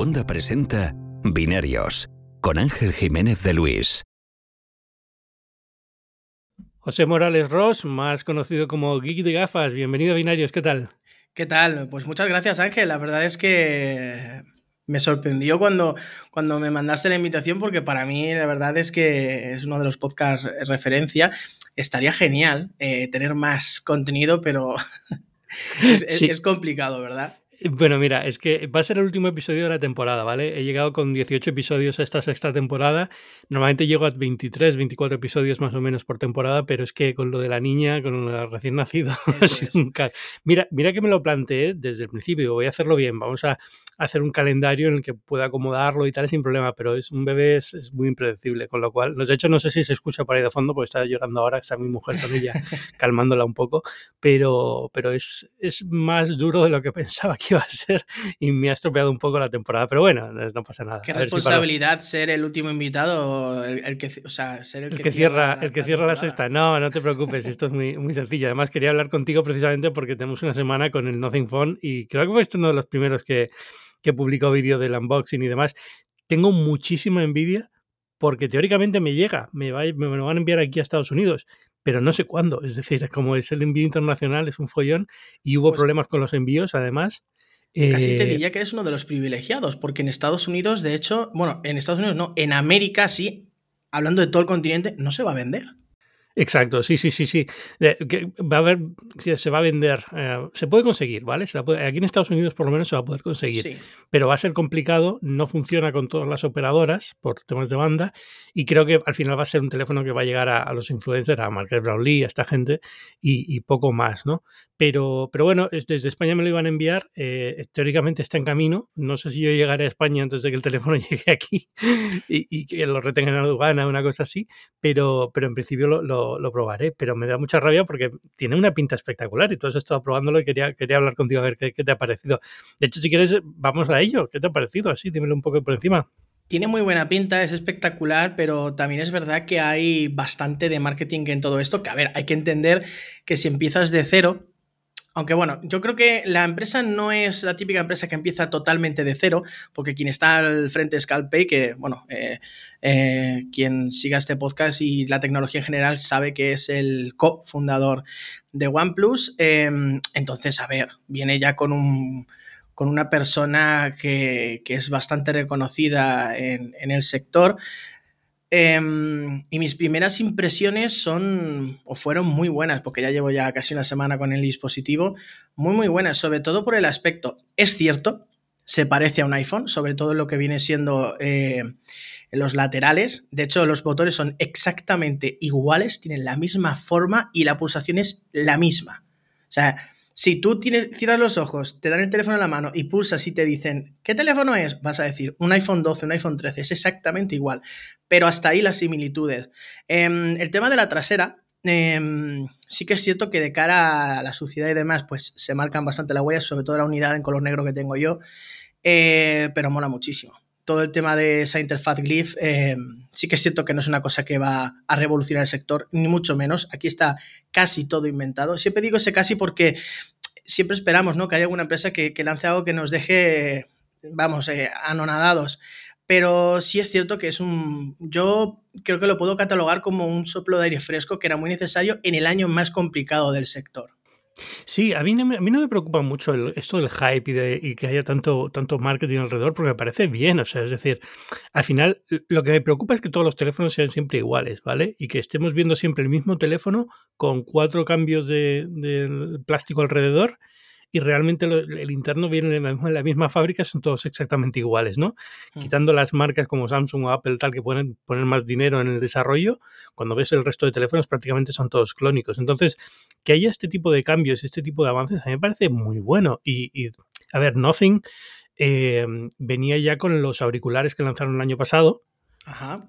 Segunda presenta Binarios con Ángel Jiménez de Luis. José Morales Ross, más conocido como Geek de Gafas. Bienvenido a Binarios, ¿qué tal? ¿Qué tal? Pues muchas gracias Ángel. La verdad es que me sorprendió cuando, cuando me mandaste la invitación porque para mí la verdad es que es uno de los podcasts referencia. Estaría genial eh, tener más contenido, pero es, complicado, ¿verdad? Bueno, mira, es que va a ser el último episodio de la temporada, ¿vale? He llegado con 18 episodios a esta sexta temporada. Normalmente llego a 23, 24 episodios más o menos por temporada, pero es que con lo de la niña, con el recién nacido, Mira, mira que me lo planteé desde el principio, voy a hacerlo bien, vamos a hacer un calendario en el que pueda acomodarlo y tal sin problema, pero es un bebé es, muy impredecible, con lo cual, de hecho no sé si se escucha por ahí de fondo porque está llorando ahora, está mi mujer con ella calmándola un poco, pero, pero es, es más duro de lo que pensaba que iba a ser y me ha estropeado un poco la temporada, pero bueno, no pasa nada. Qué responsabilidad ser el último invitado, el, que, o sea, ser el, que, cierra, el que cierra la sexta. No, no te preocupes, esto es muy, muy sencillo. Además quería hablar contigo precisamente porque tenemos una semana con el Nothing Phone y creo que fue uno de los primeros que que publicó vídeo del unboxing y demás. Tengo muchísima envidia porque teóricamente me llega, me, va, me lo van a enviar aquí a Estados Unidos, pero no sé cuándo. Es decir, como es el envío internacional, es un follón y hubo pues problemas con los envíos además. Casi te eh, diría que eres uno de los privilegiados, porque en Estados Unidos, de hecho, bueno, en Estados Unidos no, en América sí, hablando de todo el continente, no se va a vender. Exacto, sí, sí, sí, sí. va a haber, se va a vender, eh, se puede conseguir, ¿vale? aquí en Estados Unidos por lo menos se va a poder conseguir, pero va a ser complicado, no funciona con todas las operadoras por temas de banda y creo que al final va a ser un teléfono que va a llegar a, los influencers, a Marquez Brownlee, a esta gente y, poco más, ¿no? Pero, pero bueno, desde España me lo iban a enviar, eh, teóricamente está en camino, no sé si yo llegaré a España antes de que el teléfono llegue aquí y, que lo retengan en aduana, una cosa así, pero, pero en principio lo lo, probaré, pero me da mucha rabia porque tiene una pinta espectacular y tú has estado probándolo y quería, quería hablar contigo a ver qué, te ha parecido. De hecho, si quieres, vamos a ello. ¿Qué te ha parecido? Así, dímelo un poco por encima. Tiene muy buena pinta, es espectacular, pero también es verdad que hay bastante de marketing en todo esto, que a ver, hay que entender que si empiezas de cero, aunque bueno, yo creo que la empresa no es la típica empresa que empieza totalmente de cero, porque quien está al frente es Calpay, que bueno, eh, eh, quien siga este podcast y la tecnología en general sabe que es el cofundador de OnePlus. Em, entonces, a ver, viene ya con un con una persona que, es bastante reconocida en, en el sector. Em, y mis primeras impresiones son o fueron muy buenas, porque ya llevo ya casi una semana con el dispositivo, muy muy buenas, sobre todo por el aspecto. Es cierto, se parece a un iPhone, sobre todo lo que viene siendo eh, los laterales. De hecho, los botones son exactamente iguales, tienen la misma forma y la pulsación es la misma. O sea, si tú tienes, cierras los ojos, te dan el teléfono en la mano y pulsas y te dicen, ¿qué teléfono es? Vas a decir, un iPhone 12, un iPhone 13, es exactamente igual. Pero hasta ahí las similitudes. Em, el tema de la trasera, em, sí que es cierto que de cara a la suciedad y demás, pues se marcan bastante las huellas, sobre todo la unidad en color negro que tengo yo, eh, pero mola muchísimo todo el tema de esa interfaz Glyph, eh, sí que es cierto que no es una cosa que va a revolucionar el sector, ni mucho menos. Aquí está casi todo inventado. Siempre digo ese casi porque siempre esperamos ¿no? que haya alguna empresa que, lance algo que nos deje, vamos, eh, anonadados. Pero sí es cierto que es un. Yo creo que lo puedo catalogar como un soplo de aire fresco que era muy necesario en el año más complicado del sector. Sí, a mí no me, a mí no me preocupa mucho esto del hype y, de, que haya tanto, tanto marketing alrededor, porque me parece bien. O sea, es decir, al final lo que me preocupa es que todos los teléfonos sean siempre iguales, ¿vale? Y que estemos viendo siempre el mismo teléfono con cuatro cambios de plástico alrededor y realmente el interno viene de la, misma, fábrica, son todos exactamente iguales, ¿no? Mm. Quitando las marcas como Samsung o Apple, tal, que pueden poner más dinero en el desarrollo, cuando ves el resto de teléfonos prácticamente son todos clónicos. Entonces, que haya este tipo de cambios, este tipo de avances, a mí me parece muy bueno. Y, a ver, Nothing eh, venía ya con los auriculares que lanzaron el año pasado,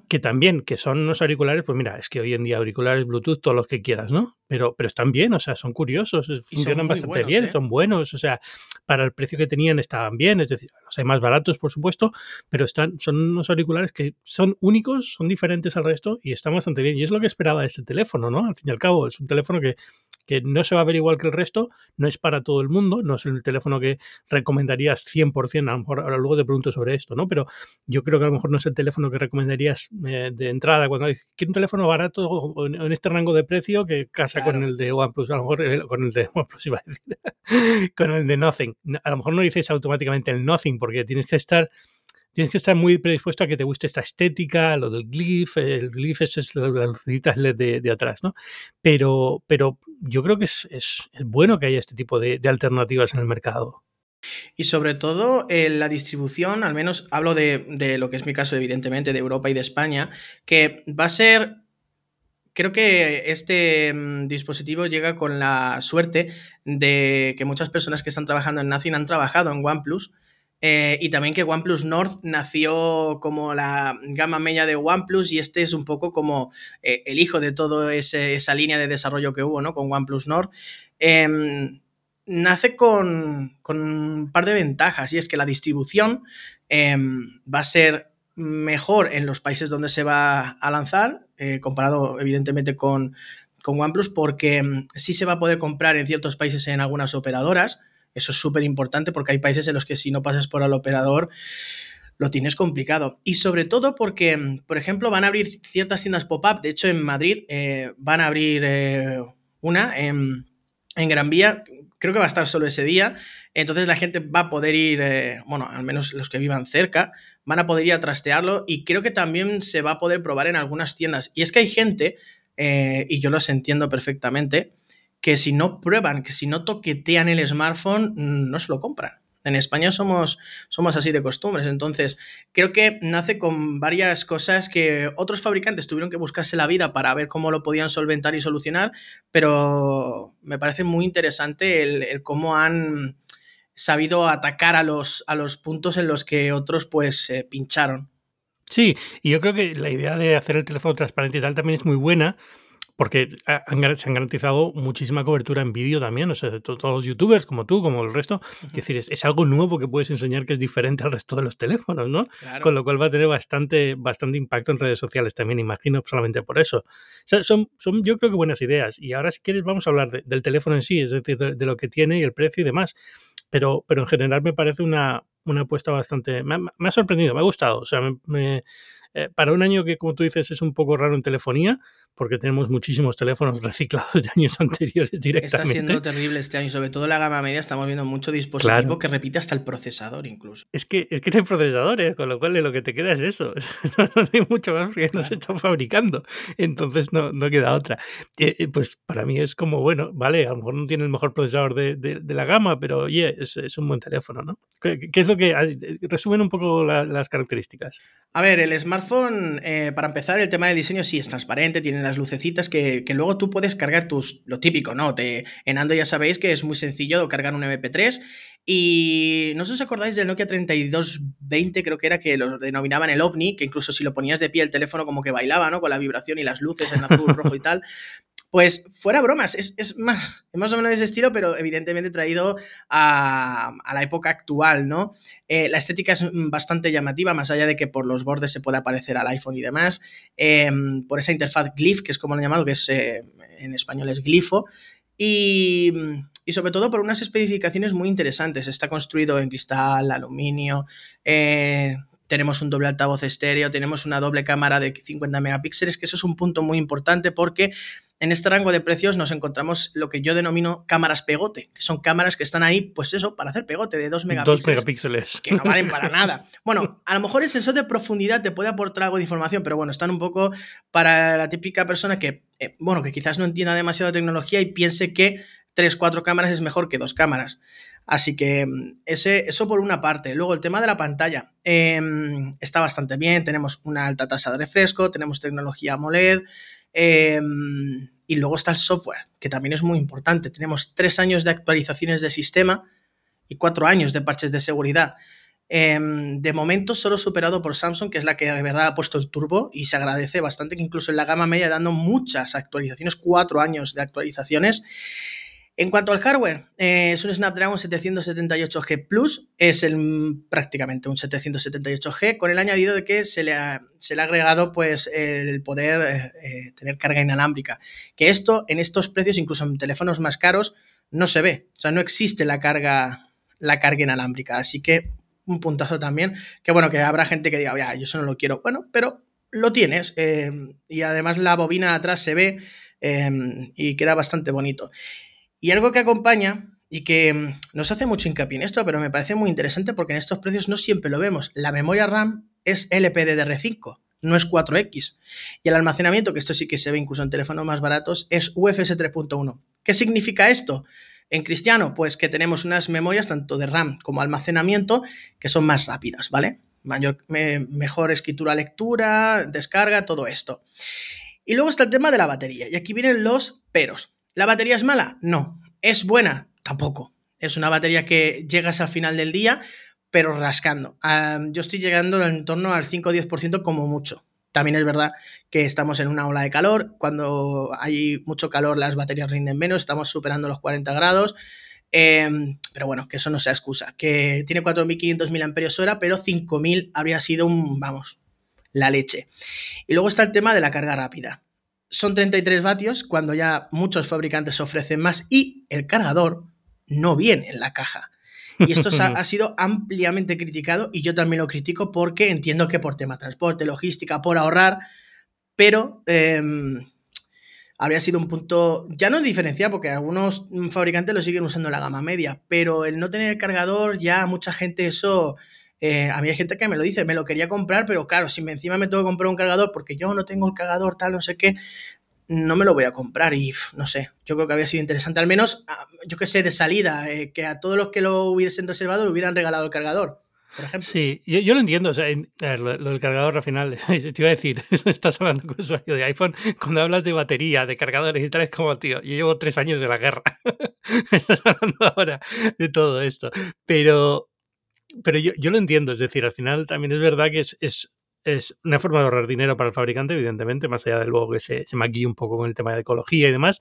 que también, que son unos auriculares, pues mira, es que hoy en día auriculares Bluetooth, todos los que quieras, ¿no? Pero, pero están bien, o sea, son curiosos, funcionan bastante bien, ¿eh? son buenos, o sea, para el precio que tenían estaban bien, es decir, los hay más baratos, por supuesto, pero están, son unos auriculares que son únicos, son diferentes al resto y están bastante bien. Y es lo que esperaba de este teléfono, ¿no? Al fin y al cabo, es un teléfono que, que no se va a ver igual que el resto, no es para todo el mundo, no es el teléfono que recomendarías 100%, a lo mejor ahora luego te pregunto sobre esto, ¿no? Pero yo creo que a lo mejor no es el teléfono que recomendarías eh, de entrada cuando quiero un teléfono barato o en, este rango de precio que casa con el de OnePlus, a lo mejor eh, con el de OnePlus iba a decir, con el de Nothing. A lo mejor no dices automáticamente el Nothing porque tienes que estar tienes que estar muy predispuesto a que te guste esta estética, lo del glyph, el glyph es las lucecitas LED de, atrás, ¿no? Pero, pero yo creo que es, es, bueno que haya este tipo de, alternativas en el mercado. Y sobre todo en la distribución, al menos hablo de, de, lo que es mi caso, evidentemente, de Europa y de España, que va a ser. Creo que este mm, dispositivo llega con la suerte de que muchas personas que están trabajando en Nothing han trabajado en OnePlus eh, y también que OnePlus Nord nació como la gama media de OnePlus y este es un poco como eh, el hijo de toda esa línea de desarrollo que hubo ¿no? con OnePlus Nord. Em, nace con, un par de ventajas y es que la distribución em, va a ser mejor en los países donde se va a lanzar, eh, comparado evidentemente con, con OnePlus, porque em, sí se va a poder comprar en ciertos países en algunas operadoras eso es súper importante porque hay países en los que si no pasas por el operador lo tienes complicado. Y sobre todo porque, por ejemplo, van a abrir ciertas tiendas pop-up. De hecho, en Madrid eh, van a abrir eh, una en, Gran Vía. Creo que va a estar solo ese día. Entonces la gente va a poder ir, eh, bueno, al menos los que vivan cerca, van a poder ir a trastearlo. Y creo que también se va a poder probar en algunas tiendas. Y es que hay gente, y yo los entiendo perfectamente, que si no prueban, que si no toquetean el smartphone, no se lo compran. En España somos, somos así de costumbres, entonces creo que nace con varias cosas que otros fabricantes tuvieron que buscarse la vida para ver cómo lo podían solventar y solucionar, pero me parece muy interesante el, cómo han sabido atacar a los, a los puntos en los que otros pues pincharon. Sí, y yo creo que la idea de hacer el teléfono transparente y tal también es muy buena, porque se han garantizado muchísima cobertura en vídeo también, o sea, de todos los youtubers como tú, como el resto. Es decir, es, algo nuevo que puedes enseñar que es diferente al resto de los teléfonos, ¿no? Con lo cual va a tener bastante, bastante impacto en redes sociales también, imagino, solamente por eso. O sea, son, son, yo creo que buenas ideas. Y ahora, si quieres, vamos a hablar del teléfono en sí, es decir, de, lo que tiene y el precio y demás. Pero, pero en general me parece una, una apuesta bastante... Me ha, sorprendido, me ha gustado. O sea, me, eh, para un año que, como tú dices, es un poco raro en telefonía, porque tenemos muchísimos teléfonos reciclados de años anteriores directamente. Está siendo terrible este año, sobre todo en la gama media estamos viendo mucho dispositivo que repite hasta el procesador incluso. Es que, es que no hay procesadores, con lo cual lo que te queda es eso. no, hay mucho más porque no se está fabricando, entonces no, no queda otra. Eh, eh, pues para mí es como, bueno, vale, a lo mejor no tiene el mejor procesador de, de, la gama, pero oye, es, es, un buen teléfono, ¿no? ¿Qué, es lo que... Resumen un poco las características. A ver, el smartphone, eh, para empezar, el tema de diseño sí es transparente, tiene las lucecitas que, luego tú puedes cargar tus, lo típico, ¿no? Te, en Ando ya sabéis que es muy sencillo cargar un MP3 y no sé si os acordáis del Nokia 3220, creo que era que lo denominaban el OVNI, que incluso si lo ponías de pie el teléfono como que bailaba, ¿no? Con la vibración y las luces en azul, rojo y tal. Pues fuera bromas, es, más, más o menos de ese estilo, pero evidentemente traído a, la época actual, ¿no? Eh, la estética es bastante llamativa, más allá de que por los bordes se pueda parecer al iPhone y demás, em, por esa interfaz Glyph, que es como lo han llamado, que es eh, en español es glifo, y, y, sobre todo por unas especificaciones muy interesantes. Está construido en cristal, aluminio, eh, tenemos un doble altavoz estéreo, tenemos una doble cámara de 50 megapíxeles, que eso es un punto muy importante porque en este rango de precios nos encontramos lo que yo denomino cámaras pegote, que son cámaras que están ahí, pues eso, para hacer pegote de 2 megapíxeles. 2 megapíxeles. Que no valen para nada. Bueno, a lo mejor el sensor de profundidad te puede aportar algo de información, pero bueno, están un poco para la típica persona que, eh, bueno, que quizás no entienda demasiado de tecnología y piense que 3, 4 cámaras es mejor que dos cámaras. Así que mm, ese, eso por una parte. Luego el tema de la pantalla em, está bastante bien. Tenemos una alta tasa de refresco, tenemos tecnología AMOLED. Em, y luego está el software, que también es muy importante. Tenemos tres años de actualizaciones de sistema y cuatro años de parches de seguridad. Em, de momento solo superado por Samsung, que es la que de verdad ha puesto el turbo y se agradece bastante que incluso en la gama media dando muchas actualizaciones, cuatro años de actualizaciones. En cuanto al hardware, eh, es un Snapdragon 778G Plus, es el, prácticamente un 778G, con el añadido de que se le ha, se le ha agregado pues, el poder eh, eh, tener carga inalámbrica. Que esto, en estos precios, incluso en teléfonos más caros, no se ve. O sea, no existe la carga, la carga inalámbrica. Así que un puntazo también. Que bueno, que habrá gente que diga, yo eso no lo quiero. Bueno, pero lo tienes. Y además la bobina de atrás se ve y queda bastante bonito. Y algo que acompaña y que mm, nos hace mucho hincapié en esto, pero me parece muy interesante porque en estos precios no siempre lo vemos. La memoria RAM es LPDDR5, no es 4X. Y el almacenamiento, que esto sí que se ve incluso en teléfonos más baratos, es UFS 3.1. ¿Qué significa esto? En Cristiano, pues que tenemos unas memorias tanto de RAM como almacenamiento que son más rápidas, ¿vale? Mayor, mejor escritura, lectura, descarga, todo esto. Y luego está el tema de la batería. Y aquí vienen los peros. ¿La batería es mala? No. ¿Es buena? Tampoco. Es una batería que llegas al final del día, pero rascando. yo estoy llegando en torno al 5 o 10% como mucho. También es verdad que estamos en una ola de calor. Cuando hay mucho calor, las baterías rinden menos. Estamos superando los 40 grados. Em, pero bueno, que eso no sea excusa. Que tiene 4.500 mAh, pero 5.000 habría sido un, vamos, la leche. Y luego está el tema de la carga rápida. Son 33 vatios cuando ya muchos fabricantes ofrecen más y el cargador no viene en la caja. Y esto ha, sido ampliamente criticado y yo también lo critico porque entiendo que por tema transporte, logística, por ahorrar, pero em, habría sido un punto, ya no diferencial, porque algunos fabricantes lo siguen usando en la gama media, pero el no tener cargador, ya mucha gente eso... Eh, a mí hay gente que me lo dice, me lo quería comprar, pero claro, si encima me tengo que comprar un cargador porque yo no tengo el cargador, tal, no sé qué, no me lo voy a comprar y no sé, yo creo que había sido interesante, al menos, ah, yo que sé, de salida, eh, que a todos los que lo hubiesen reservado le hubieran regalado el cargador. Por ejemplo. Sí, yo, lo entiendo. O sea, lo, del cargador al te iba a decir, estás hablando con usuario de iPhone, cuando hablas de batería, de cargadores y tal, es como, tío, yo llevo tres años de la guerra. estás hablando ahora de todo esto. Pero, pero yo, yo, lo entiendo, es decir, al final también es verdad que es, es es una forma de ahorrar dinero para el fabricante, evidentemente, más allá de luego que se, se un poco con el tema de ecología y demás.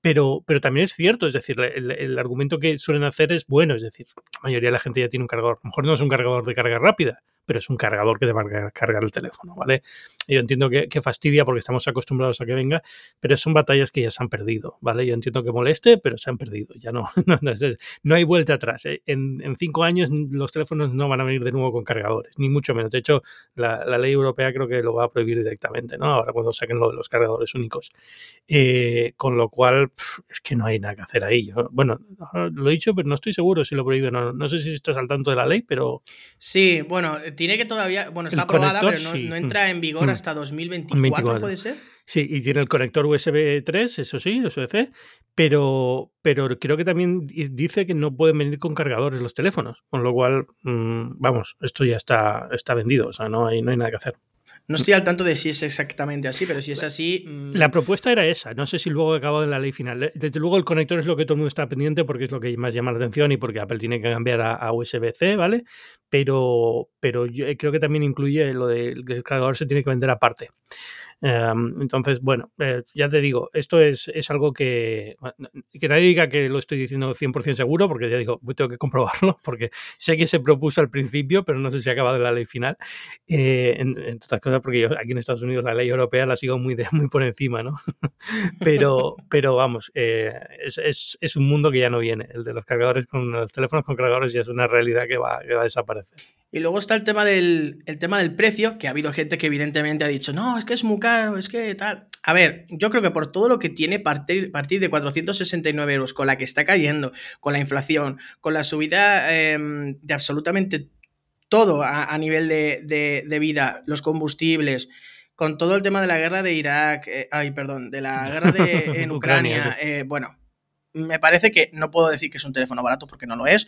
Pero, pero también es cierto, es decir, el, el, argumento que suelen hacer es bueno, es decir, la mayoría de la gente ya tiene un cargador. A lo mejor no es un cargador de carga rápida, pero es un cargador que te va a cargar el teléfono, ¿vale? Yo entiendo que, fastidia porque estamos acostumbrados a que venga, pero son batallas que ya se han perdido, ¿vale? Yo entiendo que moleste, pero se han perdido, ya no, no, hay vuelta atrás. ¿eh? En, cinco años los teléfonos no van a venir de nuevo con cargadores, ni mucho menos. De hecho, la, ley europea creo que lo va a prohibir directamente, ¿no? Ahora cuando saquen lo de los cargadores únicos. Eh, con lo cual, es que no hay nada que hacer ahí. bueno, lo he dicho, pero no estoy seguro si lo prohíben o no. No sé si esto es al tanto de la ley, pero... Sí, bueno, tiene que todavía, bueno, está aprobada, pero no, entra en vigor mm. hasta 2024, ¿puede ser? Sí, y tiene el conector USB 3, eso sí, USB-C, pero, pero creo que también dice que no pueden venir con cargadores los teléfonos, con lo cual, mm, vamos, esto ya está, está vendido, o sea, no hay, no hay nada que hacer. No estoy al tanto de si es exactamente así, pero si es así. Mm, la propuesta era esa. No sé si luego ha acabado en la ley final. Desde luego, el conector es lo que todo el mundo está pendiente porque es lo que más llama la atención y porque Apple tiene que cambiar a, USB-C, ¿vale? Pero, pero yo creo que también incluye lo del que el cargador se tiene que vender aparte. Em, entonces, bueno, eh, ya te digo, esto es, es, algo que, que nadie diga que lo estoy diciendo 100% seguro, porque ya digo, tengo que comprobarlo, porque sé que se propuso al principio, pero no sé si ha acabado la ley final. Eh, en, otras cosas, porque yo aquí en Estados Unidos la ley europea la sigo muy, de, muy por encima, ¿no? pero, pero vamos, eh, es, es, es, un mundo que ya no viene. El de los cargadores con los teléfonos con cargadores ya es una realidad que va, que va a desaparecer. Y luego está el tema, del, el tema del precio, que ha habido gente que evidentemente ha dicho, no, es que es muy caro, es que tal. A ver, yo creo que por todo lo que tiene partir, partir de 469 euros, con la que está cayendo, con la inflación, con la subida em, de absolutamente todo a, nivel de, vida, los combustibles, con todo el tema de la guerra de Irak, eh, ay, perdón, de la guerra de, en Ucrania, eh, bueno, me parece que no puedo decir que es un teléfono barato porque no lo es,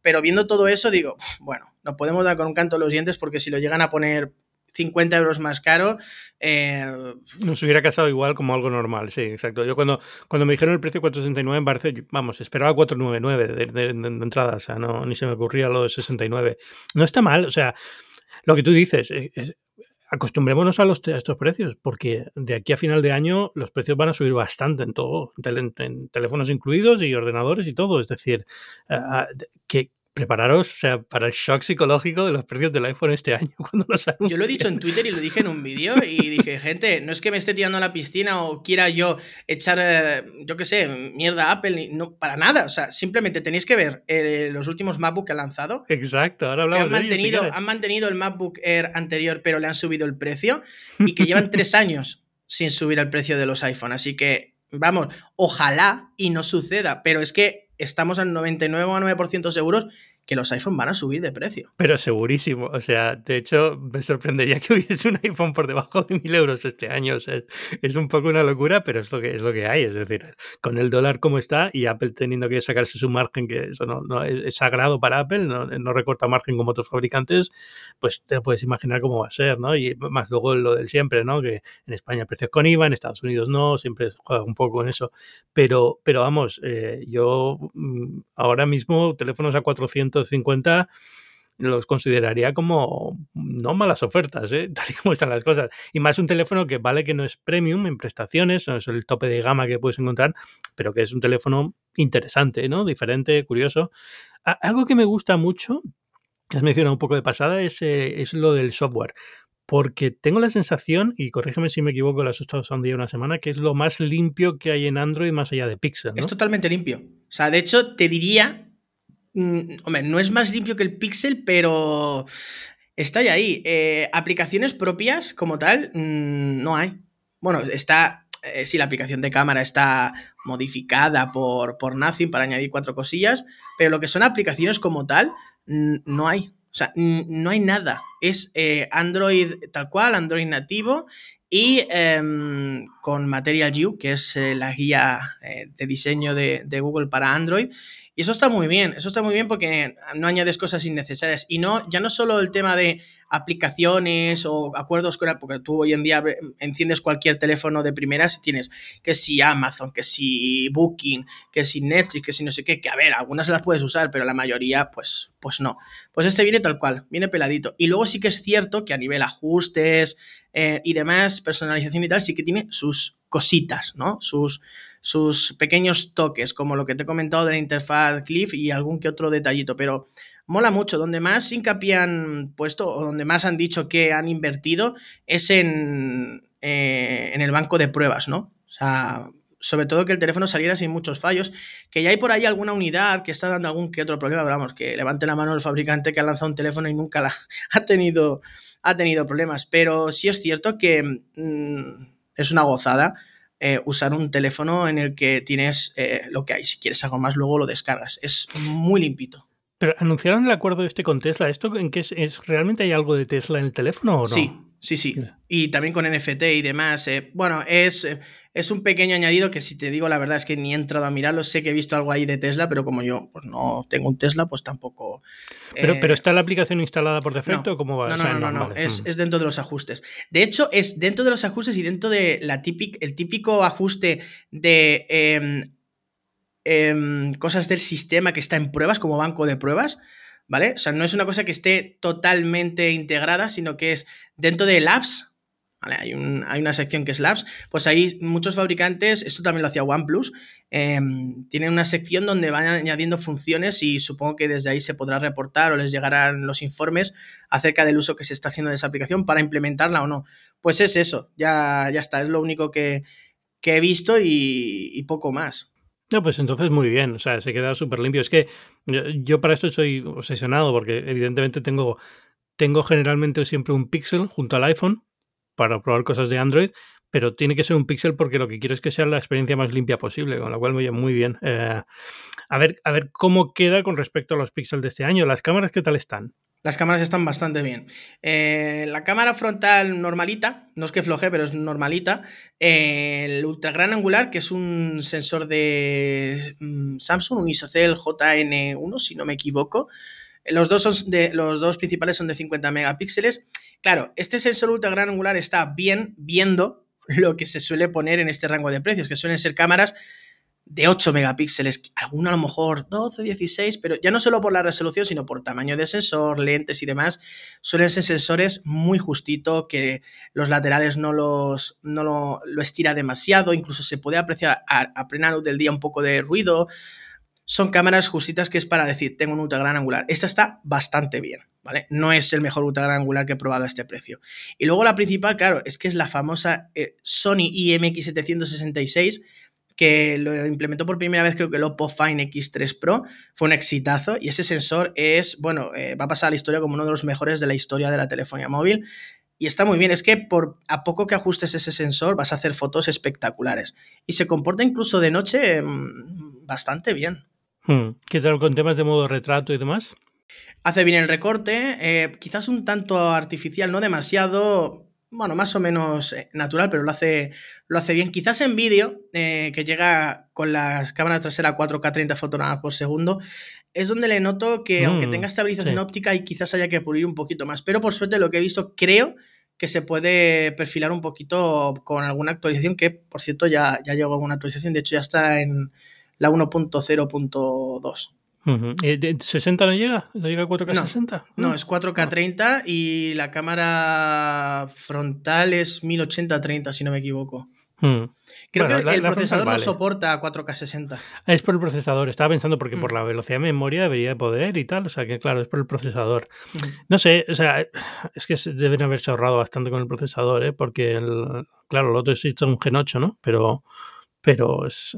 pero viendo todo eso digo, bueno, nos podemos dar con un canto los dientes porque si lo llegan a poner 50 euros más caro. Eh, Nos hubiera casado igual como algo normal, sí, exacto. Yo cuando, cuando me dijeron el precio 469 en Barce, vamos, esperaba 499 de, de, de, entrada, o sea, no, ni se me ocurría lo de 69. No está mal, o sea, lo que tú dices, es, acostumbrémonos a, los, estos precios, porque de aquí a final de año los precios van a subir bastante en todo, en teléfonos incluidos y ordenadores y todo. Es decir, uh, que, prepararos o sea, para el shock psicológico de los precios del iPhone este año cuando los Yo lo he dicho en Twitter y lo dije en un vídeo y dije, gente, no es que me esté tirando a la piscina o quiera yo echar, eh, yo qué sé, mierda a Apple, no, para nada. O sea, simplemente tenéis que ver eh, los últimos MacBook que ha lanzado. Exacto, ahora hablamos han mantenido, de ello, Han mantenido el MacBook Air anterior, pero le han subido el precio y que llevan tres años sin subir el precio de los iPhone. Así que, vamos, ojalá y no suceda, pero es que estamos al 99,9% seguros que los iPhone van a subir de precio. Pero segurísimo. O sea, de hecho, me sorprendería que hubiese un iPhone por debajo de mil euros este año. O sea, es un poco una locura, pero es lo que es lo que hay. Es decir, con el dólar como está y Apple teniendo que sacarse su margen, que eso no, no es sagrado para Apple, no, no, recorta margen como otros fabricantes, pues te puedes imaginar cómo va a ser, ¿no? Y más luego lo del siempre, ¿no? Que en España precios con IVA, en Estados Unidos no, siempre juega un poco con eso. Pero, pero vamos, eh, yo ahora mismo teléfonos a 400 150 los consideraría como no malas ofertas, ¿eh? tal y como están las cosas. Y más un teléfono que vale que no es premium en prestaciones, no es el tope de gama que puedes encontrar, pero que es un teléfono interesante, ¿no? Diferente, curioso. Algo que me gusta mucho, que has mencionado un poco de pasada, es, eh, es lo del software. Porque tengo la sensación, y corrígeme si me equivoco, lo has estado un día una semana, que es lo más limpio que hay en Android más allá de Pixel. Es totalmente limpio. O sea, de hecho, te diría Mm, hombre, no es más limpio que el Pixel, pero está ya ahí. Eh, aplicaciones propias como tal, mmm, no hay. Bueno, está. Eh, sí, la aplicación de cámara está modificada por, por para añadir cuatro cosillas, pero lo que son aplicaciones como tal, no hay. O sea, no hay nada. Es eh, Android tal cual, Android nativo y eh, con Material You, que es eh, la guía de diseño de, de, Google para Android. Y eso está muy bien, eso está muy bien porque no añades cosas innecesarias. Y no, ya no solo el tema de aplicaciones o acuerdos con porque tú hoy en día enciendes cualquier teléfono de primeras y tienes que si Amazon, que si Booking, que si Netflix, que si no sé qué, que a ver, algunas las puedes usar, pero la mayoría, pues, pues no. Pues este viene tal cual, viene peladito. Y luego sí que es cierto que a nivel ajustes eh, y demás, personalización y tal, sí que tiene sus cositas, ¿no? Sus, sus pequeños toques, como lo que te he comentado de la interfaz Cliff y algún que otro detallito, pero mola mucho. Donde más hincapié han puesto, o donde más han dicho que han invertido, es en, eh, en el banco de pruebas, ¿no? O sea, sobre todo que el teléfono saliera sin muchos fallos, que ya hay por ahí alguna unidad que está dando algún que otro problema, vamos, que levante la mano el fabricante que ha lanzado un teléfono y nunca ha, tenido, ha tenido problemas, pero sí es cierto que mmm, es una gozada eh, usar un teléfono en el que tienes eh, lo que hay, si quieres algo más luego lo descargas, es muy limpito. Pero anunciaron el acuerdo este con Tesla. ¿Esto en qué es, es, realmente hay algo de Tesla en el teléfono o no? Sí, sí, sí. Y también con NFT y demás. Eh, bueno, es, es un pequeño añadido que si te digo la verdad es que ni he entrado a mirarlo. Sé que he visto algo ahí de Tesla, pero como yo pues no tengo un Tesla, pues tampoco. Pero, eh, pero está la aplicación instalada por defecto no, o cómo va? No, o sea, no, no, no, no. Es, es, dentro de los ajustes. De hecho, es dentro de los ajustes y dentro de la típic, el típico ajuste de. Eh, eh, cosas del sistema que está en pruebas, como banco de pruebas, ¿vale? O sea, no es una cosa que esté totalmente integrada, sino que es dentro de Labs. Hay, un, hay una sección que es Labs, pues ahí muchos fabricantes, esto también lo hacía OnePlus, eh, tienen una sección donde van añadiendo funciones y supongo que desde ahí se podrá reportar o les llegarán los informes acerca del uso que se está haciendo de esa aplicación para implementarla o no. Pues es eso, ya, ya está, es lo único que, he visto y poco más. No, pues entonces muy bien, o sea, se queda súper limpio. Es que yo para esto soy obsesionado porque evidentemente tengo, tengo generalmente siempre un Pixel junto al iPhone para probar cosas de Android, pero tiene que ser un Pixel porque lo que quiero es que sea la experiencia más limpia posible, con lo cual oye muy bien. Eh, a, ver, a ver cómo queda con respecto a los Pixels de este año. ¿Las cámaras qué tal están? Las cámaras están bastante bien. Eh, la cámara frontal normalita, no es que floje, pero es normalita. Eh, el ultra gran angular, que es un sensor de mm, Samsung, un ISOCELL JN1, si no me equivoco. Los dos, los dos principales son de 50 megapíxeles. Claro, este sensor ultra gran angular está bien viendo lo que se suele poner en este rango de precios, que suelen ser cámaras de 8 megapíxeles, alguno a lo mejor 12, 16, pero ya no solo por la resolución, sino por tamaño de sensor, lentes y demás, suelen ser sensores muy justito, que los laterales no, los, no lo, estira demasiado, incluso se puede apreciar a, luz del día un poco de ruido. Son cámaras justitas que es para decir, tengo un ultra gran angular. Esta está bastante bien, ¿vale? No es el mejor ultra gran angular que he probado a este precio. Y luego la principal, claro, es que es la famosa eh, Sony IMX766, que lo implementó por primera vez, creo que el Oppo Fine X3 Pro, fue un exitazo y ese sensor es, bueno, eh, va a pasar a la historia como uno de los mejores de la historia de la telefonía móvil. Y está muy bien, es que por a poco que ajustes ese sensor vas a hacer fotos espectaculares. Y se comporta incluso de noche mm, bastante bien. Hmm. ¿Qué tal con temas de modo retrato y demás? Hace bien el recorte, eh, quizás un tanto artificial, no demasiado, bueno, más o menos eh, natural, pero lo hace, lo hace bien. Quizás en vídeo, eh, que llega con las cámaras traseras 4K 30 fotogramas por segundo, es donde le noto que aunque mm, tenga estabilización óptica y quizás haya que pulir un poquito más. Pero por suerte lo que he visto, creo que se puede perfilar un poquito con alguna actualización, que por cierto ya, ya llegó una actualización, de hecho ya está en la 1.0.2. ¿60 no llega? ¿No llega a 4K 60? No, es 4K 30 y la cámara frontal es 1080-30, si no me equivoco. Hmm. Creo que el procesador no soporta 4K 60. Es por el procesador, estaba pensando porque por hmm. la velocidad de memoria debería poder y tal, o sea que claro, es por el procesador. Hmm. No sé, o sea, es que deben haberse ahorrado bastante con el procesador, ¿eh? porque el, claro, el otro es un Gen 8, ¿no? Pero, pero es,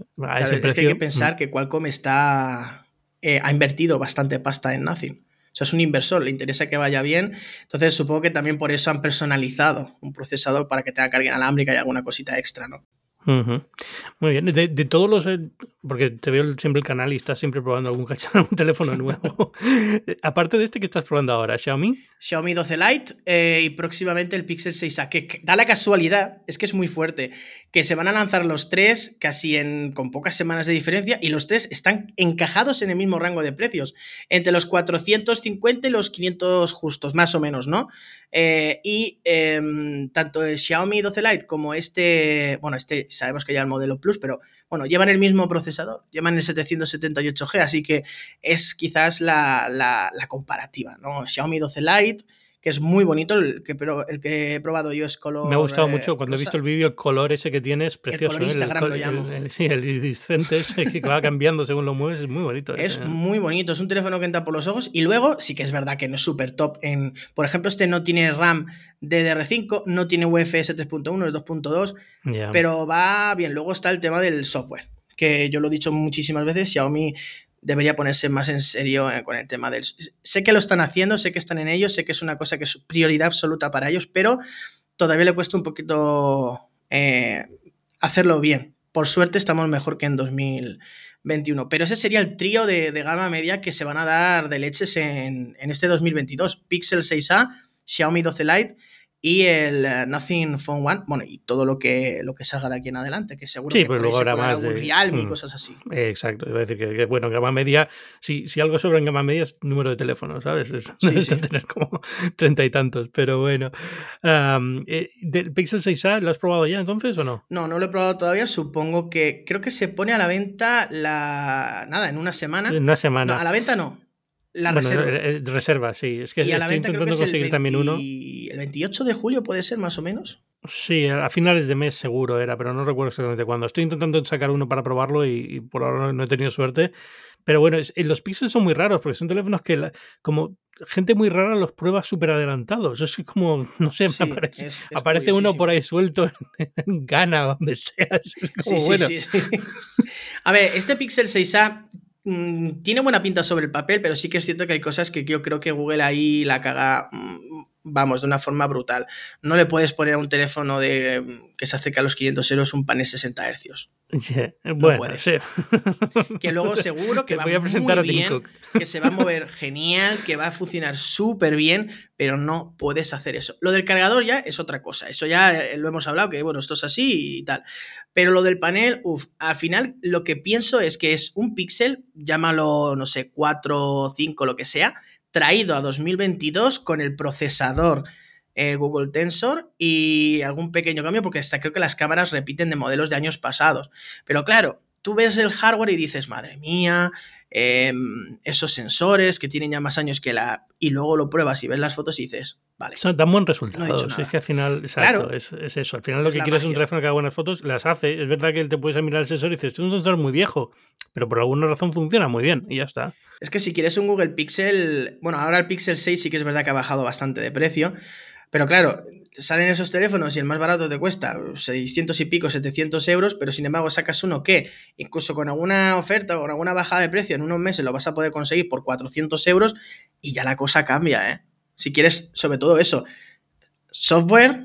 es que hay que pensar que Qualcomm está eh, ha invertido bastante pasta en Nothing. O sea, es un inversor, le interesa que vaya bien. Entonces, supongo que también por eso han personalizado un procesador para que tenga carga inalámbrica y alguna cosita extra, ¿no? Muy bien. De, todos los. Eh, porque te veo siempre el canal y estás siempre probando algún cacharro, un teléfono nuevo. Aparte de este que estás probando ahora, Xiaomi. Xiaomi 12 Lite eh, y próximamente el Pixel 6A. Que da la casualidad, es que es muy fuerte, que se van a lanzar los tres casi en, con pocas semanas de diferencia y los tres están encajados en el mismo rango de precios, entre los 450 y los 500 justos, más o menos, ¿no? Eh, y em, tanto el Xiaomi 12 Lite como este, bueno, este sabemos que ya el modelo Plus, pero bueno, llevan el mismo procesador, llevan el 778G, así que es quizás la, la, la comparativa, ¿no? Xiaomi 12 Lite que es muy bonito. El que, el que he probado yo es color. Me ha gustado mucho. Cuando he visto el vídeo, el color ese que tiene es precioso. El color Instagram lo llamo. sí, el iridiscente ese que va cambiando según lo mueves. Es muy bonito. Es muy bonito. Es un teléfono que entra por los ojos. Y luego, sí que es verdad que no es súper top. En, por ejemplo, este no tiene RAM DDR5, no tiene UFS 3.1, es 2.2. Pero va bien. Luego está el tema del software que yo lo he dicho muchísimas veces, Xiaomi debería ponerse más en serio eh, con el tema del... Sé que lo están haciendo, sé que están en ello, sé que es una cosa que es prioridad absoluta para ellos, pero todavía le cuesta un poquito eh, hacerlo bien. Por suerte estamos mejor que en 2021. Pero ese sería el trío de, gama media que se van a dar de leches en, en este 2022. Pixel 6A, Xiaomi 12 Lite y el eh, Nothing Phone One, bueno, y todo lo que, lo que salga de aquí en adelante, que seguro sí, que pero luego habrá más de Realme y mm, cosas así. Exacto, iba a decir que, bueno, en gama media, si, si algo sobra en gama media es número de teléfono, ¿sabes? Es, sí, tener como treinta y tantos, pero bueno. Eh, ¿Del Pixel 6a lo has probado ya entonces o no? No, no lo he probado todavía, supongo que creo que se pone a la venta la nada, en una semana. En una semana. a la venta no, la reserva. Eh, reserva, sí. Es que estoy intentando conseguir también uno. ¿El 28 de julio puede ser más o menos? Sí, a finales de mes seguro era, pero no recuerdo exactamente cuándo. Estoy intentando sacar uno para probarlo y, por ahora no he tenido suerte. Pero bueno, los Pixels son muy raros porque son teléfonos que como gente muy rara los prueba súper adelantados. Es como, no sé, aparece, aparece uno por ahí suelto en Ghana o donde sea. Es como, bueno. A ver, este Pixel 6A Mm, tiene buena pinta sobre el papel, pero sí que es cierto que hay cosas que yo creo que Google ahí la caga, mm, vamos, de una forma brutal. No le puedes poner a un teléfono de que se acerca a los 500 euros un panel 60 Hz. bueno, Que luego seguro que va a muy bien, que se va a mover genial, que va a funcionar súper bien, pero no puedes hacer eso. Lo del cargador ya es otra cosa. Eso ya eh, lo hemos hablado, que bueno, esto es así y tal. Pero lo del panel, uff, al final lo que pienso es que es un píxel, llámalo, no sé, 4 o 5, lo que sea, traído a 2022 con el procesador eh, Google Tensor y algún pequeño cambio porque hasta creo que las cámaras repiten de modelos de años pasados. Pero claro, tú ves el hardware y dices, madre mía, em, esos sensores que tienen ya más años que la... Y luego lo pruebas y ves las fotos y dices, vale. O dan buen resultado. es que al final, exacto, es, eso. Al final lo que quieres es un teléfono que haga buenas fotos, las hace. Es verdad que te puedes mirar el sensor y dices, es un sensor muy viejo, pero por alguna razón funciona muy bien y ya está. Es que si quieres un Google Pixel, bueno, ahora el Pixel 6 sí que es verdad que ha bajado bastante de precio, pero claro, salen esos teléfonos y el más barato te cuesta 600 y pico, 700 euros, pero sin embargo sacas uno que incluso con alguna oferta o con alguna bajada de precio en unos meses lo vas a poder conseguir por 400 euros y ya la cosa cambia, ¿eh? Si quieres, sobre todo eso, software,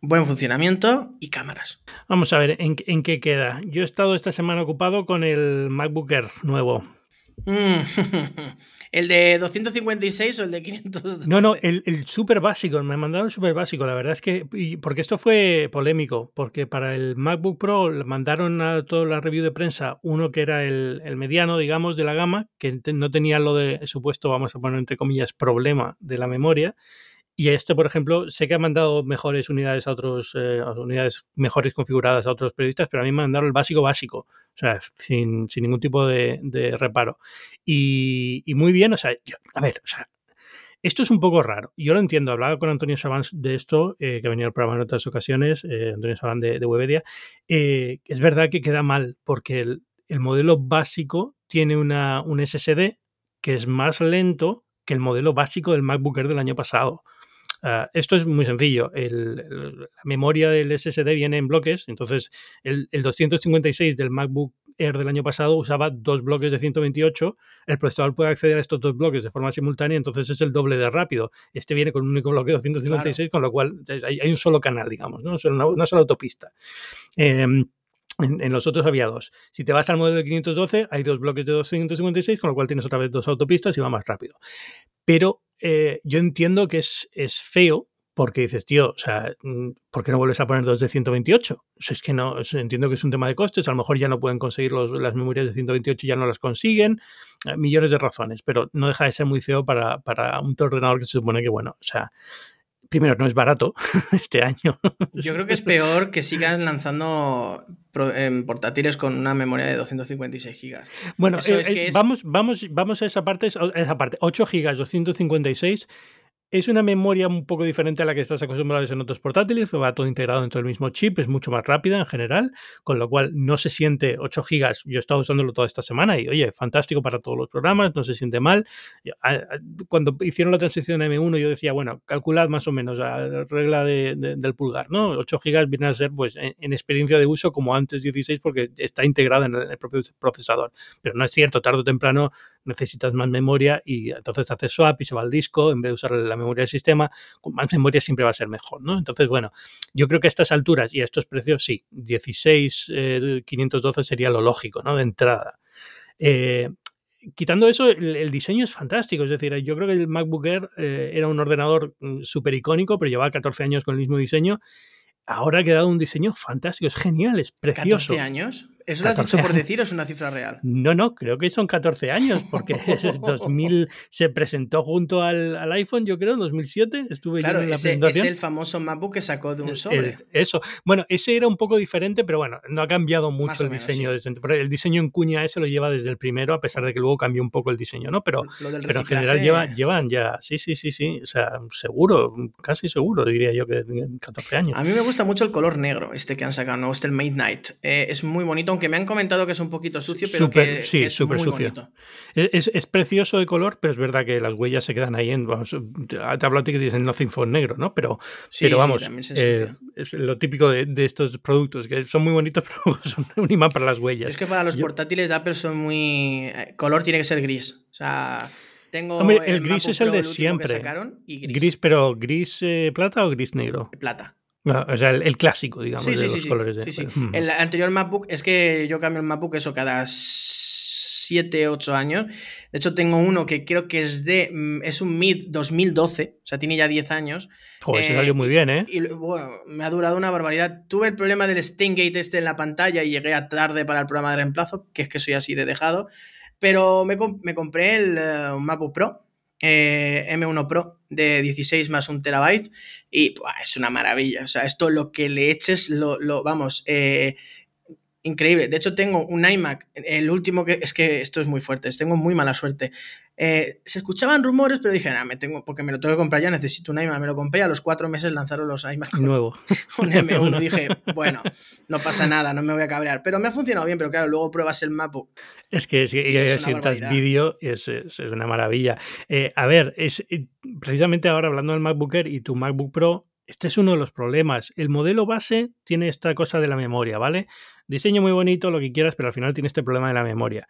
buen funcionamiento y cámaras. Vamos a ver, ¿en, en qué queda? Yo he estado esta semana ocupado con el MacBook Air nuevo. Mm. ¿El de 256 o el de 500? No, no, el, el súper básico. Me mandaron el súper básico. La verdad es que. Porque esto fue polémico. Porque para el MacBook Pro mandaron a toda la review de prensa uno que era el, el, mediano, digamos, de la gama, que no tenía lo de supuesto, vamos a poner entre comillas, problema de la memoria. Y este, por ejemplo, sé que ha mandado mejores unidades a otros, eh, unidades mejores configuradas a otros periodistas, pero a mí me mandaron el básico básico, o sea, sin, sin ningún tipo de, reparo. Y, y, muy bien, o sea, a ver, o sea, esto es un poco raro. Yo lo entiendo. Hablaba con Antonio Sabán de esto, eh, que venía al programa en otras ocasiones, eh, Antonio Sabán de, Webedia. Es verdad que queda mal, porque el, el modelo básico tiene una, un SSD que es más lento que el modelo básico del MacBook Air del año pasado. Uh, esto es muy sencillo. El, el, la memoria del SSD viene en bloques, entonces el, el, 256 del MacBook Air del año pasado usaba dos bloques de 128. El procesador puede acceder a estos dos bloques de forma simultánea, entonces es el doble de rápido. Este viene con un único bloque de 256, claro. con lo cual hay, hay, un solo canal, digamos, no, una, una sola autopista. Eh, en, en, los otros había dos. Si te vas al modelo de 512, hay dos bloques de 256, con lo cual tienes otra vez dos autopistas y va más rápido. Pero eh, yo entiendo que es, es feo porque dices, tío, o sea, mm, ¿por qué no vuelves a poner dos de 128? O es que no, entiendo que es un tema de costes, a lo mejor ya no pueden conseguir los, las memorias de 128 y ya no las consiguen, eh, millones de razones, pero no deja de ser muy feo para, para un ordenador que se supone que, bueno, o sea, primero, no es barato este año. Yo creo que es peor que sigan lanzando portátiles con una memoria de 256 gigas. Bueno, eh, es es... vamos, vamos, vamos a esa parte, a esa parte. 8 gigas, 256 es una memoria un poco diferente a la que estás acostumbrado en otros portátiles, que va todo integrado dentro del mismo chip, es mucho más rápida en general, con lo cual no se siente 8 gigas. Yo he estado usándolo toda esta semana y, oye, fantástico para todos los programas, no se siente mal. Cuando hicieron la transición a M1, yo decía, bueno, calculad más o menos la regla de, de, del pulgar, ¿no? 8 gigas viene a ser, pues, en, en, experiencia de uso como antes 16 porque está integrada en el, en el propio procesador. Pero no es cierto, tarde o temprano necesitas más memoria y entonces haces swap y se va al disco en vez de usar la memoria del sistema, con más memoria siempre va a ser mejor, ¿no? Entonces, bueno, yo creo que a estas alturas y a estos precios, sí, 16, eh, 512 sería lo lógico, ¿no? De entrada. Eh, quitando eso, el, diseño es fantástico. Es decir, yo creo que el MacBook Air eh, era un ordenador mm, súper icónico, pero llevaba 14 años con el mismo diseño. Ahora ha quedado un diseño fantástico, es genial, es precioso. ¿14 años? ¿Eso lo has dicho por decir o es una cifra real? No, no, creo que son 14 años, porque es 2000 se presentó junto al, al, iPhone, yo creo, en 2007. Estuve claro, yo en la ese, presentación. Es el famoso MacBook que sacó de un sobre. eso. Bueno, ese era un poco diferente, pero bueno, no ha cambiado mucho el menos, diseño. Sí. Desde, el diseño en cuña ese lo lleva desde el primero, a pesar de que luego cambió un poco el diseño, ¿no? Pero, pero en general lleva, llevan ya, sí, sí, sí, sí. O sea, seguro, casi seguro, diría yo que 14 años. A mí me gusta mucho el color negro, este que han sacado, ¿no? Este el Midnight. Eh, es muy bonito, aunque me han comentado que es un poquito sucio, pero super, que, sí, que es súper muy sucio. bonito. Es, es, precioso de color, pero es verdad que las huellas se quedan ahí en. Vamos, te hablo a ti que dicen Nothing for negro, ¿no? Pero, sí, pero vamos, sí, eh, es lo típico de, de, estos productos, que son muy bonitos, pero son un imán para las huellas. Es que para los Yo... portátiles de Apple son muy. eh, Color tiene que ser gris. O sea. Tengo Hombre, el, el gris es el de el siempre. Gris. gris. pero gris eh, plata o gris negro? Plata. No, o sea, el, el, clásico, digamos, sí, de sí, los sí, colores. De... Sí, sí. Mm. El anterior MacBook, es que yo cambio el MacBook eso cada 7, 8 años. De hecho, tengo uno que creo que es de. mm, Es un Mid 2012, o sea, tiene ya 10 años. Joder, eh, se salió muy bien, ¿eh? Y bueno, me ha durado una barbaridad. Tuve el problema del Steingate este en la pantalla y llegué a tarde para el programa de reemplazo, que es que soy así de dejado. Pero me, comp me compré el uh, MacBook Pro eh, M1 Pro de 16 más un terabyte y es una maravilla. O sea, esto lo que le eches, lo, vamos, eh, increíble. De hecho, tengo un iMac, el último que es que esto es muy fuerte, tengo muy mala suerte. Eh, se escuchaban rumores, pero dije, nada, me tengo, porque me lo tengo que comprar ya, necesito un iMac. Me lo compré a los cuatro meses lanzaron los iMac nuevo. Un M1. dije, bueno, no pasa nada, no me voy a cabrear. Pero me ha funcionado bien, pero claro, luego pruebas el MacBook. Es que si sientas vídeo, es, es, una maravilla. Eh, a ver, es eh, precisamente ahora hablando del MacBook Air y tu MacBook Pro, este es uno de los problemas. El modelo base tiene esta cosa de la memoria, ¿vale? Diseño muy bonito, lo que quieras, pero al final tiene este problema de la memoria.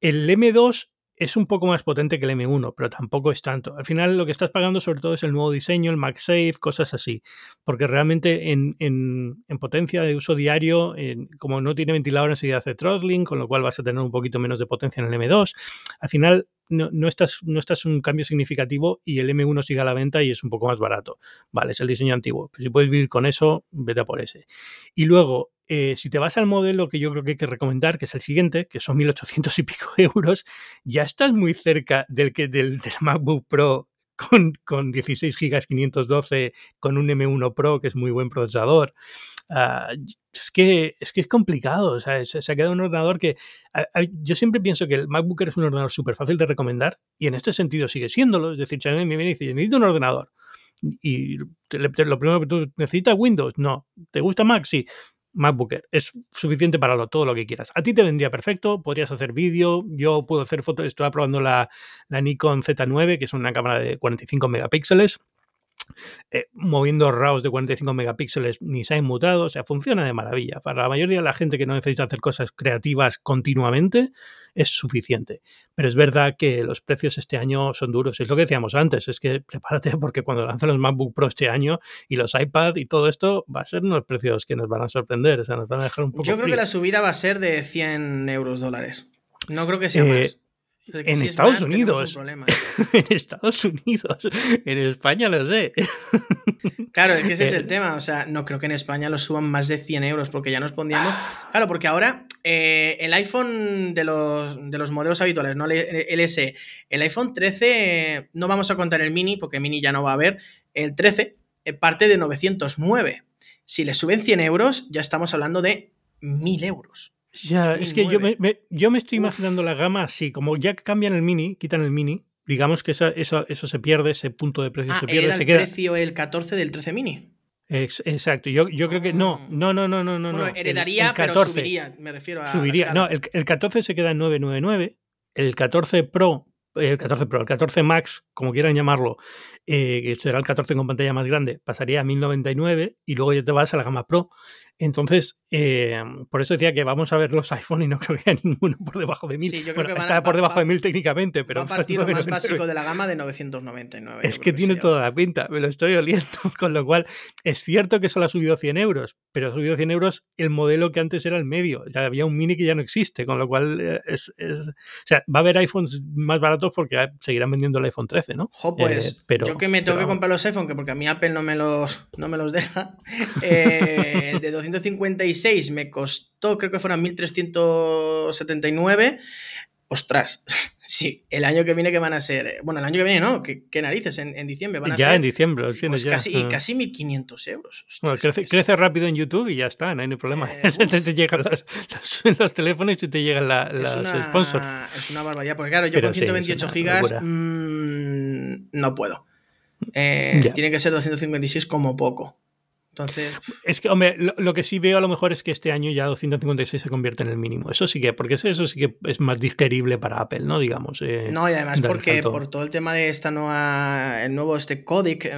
El M2 es un poco más potente que el M1, pero tampoco es tanto. Al final lo que estás pagando sobre todo es el nuevo diseño, el MagSafe, cosas así. Porque realmente en, potencia de uso diario, como no tiene ventilador enseguida hace throttling, con lo cual vas a tener un poquito menos de potencia en el M2. Al final no, no, estás, no estás un cambio significativo y el M1 sigue a la venta y es un poco más barato. Vale, es el diseño antiguo. Si puedes vivir con eso, vete a por ese. Y luego, eh, si te vas al modelo que yo creo que hay que recomendar, que es el siguiente, que son 1800 y pico euros, ya estás muy cerca del, que, del, MacBook Pro con, con, 16 GB 512, con un M1 Pro, que es muy buen procesador. Ah, es, que, es que es complicado, o sea, se, ha quedado un ordenador que yo siempre pienso que el MacBook es un ordenador súper fácil de recomendar y en este sentido sigue siéndolo. Es decir, me viene y dice, necesito un ordenador y lo primero que tú necesitas Windows, no. ¿Te gusta Mac? Sí. MacBooker es suficiente para lo, todo lo que quieras. A ti te vendría perfecto, podrías hacer vídeo, yo puedo hacer fotos, estoy probando la, la Nikon Z9, que es una cámara de 45 megapíxeles, eh, moviendo RAWs de 45 megapíxeles ni se ha inmutado, o sea, funciona de maravilla. Para la mayoría de la gente que no necesita hacer cosas creativas continuamente, es suficiente. Pero es verdad que los precios este año son duros. Es lo que decíamos antes, es que prepárate porque cuando lancen los MacBook Pro este año y los iPad y todo esto, va a ser unos precios que nos van a sorprender, o sea, nos van a dejar un poco Yo creo que la subida va a ser de 100 euros dólares. No creo que sea eh, más en Estados Unidos. en Estados Unidos. En España lo sé. Claro, es que ese es el eh, tema. O sea, no creo que en España lo suban más de 100 euros porque ya nos pondríamos. Claro, porque ahora eh, el iPhone de los, de los modelos habituales, no el S, el iPhone 13, no vamos a contar el mini porque mini ya no va a haber. El 13 eh, parte de 909. Si le suben 100 euros, ya estamos hablando de 1000 euros. Ya, es que yo me, yo me estoy imaginando la gama así, como ya cambian el mini, quitan el mini, digamos que eso, eso, eso se pierde, ese punto de precio ah, se pierde. Era el precio el 14 del 13 mini. exacto, yo, yo creo que no, no, no, no, no, no. Bueno, heredaría, pero subiría, me refiero a. Subiría, no, el, el 14 se queda en 999, el 14 Pro el 14 Pro, el 14 Max, como quieran llamarlo, eh, que será el 14 con pantalla más grande, pasaría a 1099 y luego ya te vas a la gama Pro. Entonces, eh, por eso decía que vamos a ver los iPhone y no creo que haya ninguno por debajo de 1000. Sí, yo creo que está por debajo de 1000 técnicamente, pero. Va a partir lo más básico de la gama de 999. Es que tiene toda la pinta, me lo estoy oliendo. Con lo cual, es cierto que solo ha subido 100 euros, pero ha subido 100 euros el modelo que antes era el medio. Ya había un mini que ya no existe, con lo cual eh, es, es. O sea, va a haber iPhones más baratos porque seguirán vendiendo el iPhone 13, ¿no? Jo, pues. Eh, pero, yo que me tengo que comprar los iPhone, que porque a mí Apple no me los, no me los deja. el de 256 me costó, creo que fueron 1379. Ostras, sí, el año que viene que van a ser. Bueno, el año que viene no, ¿qué, narices? En, diciembre van a ya, ser. Ya, en diciembre, pues ya. Casi, casi 1500 euros. crece, rápido en YouTube y ya está, no hay problema. Eh, te, llegan los, los, teléfonos y te llegan la, los sponsors. Es una barbaridad, porque claro, yo con 128 gigas mmm, no puedo. Eh, tiene que ser 256 como poco. Entonces. Es que, hombre, lo, que sí veo a lo mejor es que este año ya 256 se convierte en el mínimo. Eso sí que, porque eso sí que es más digerible para Apple, ¿no? Digamos. Eh, no, y además porque por todo el tema de esta nueva, el nuevo este codec.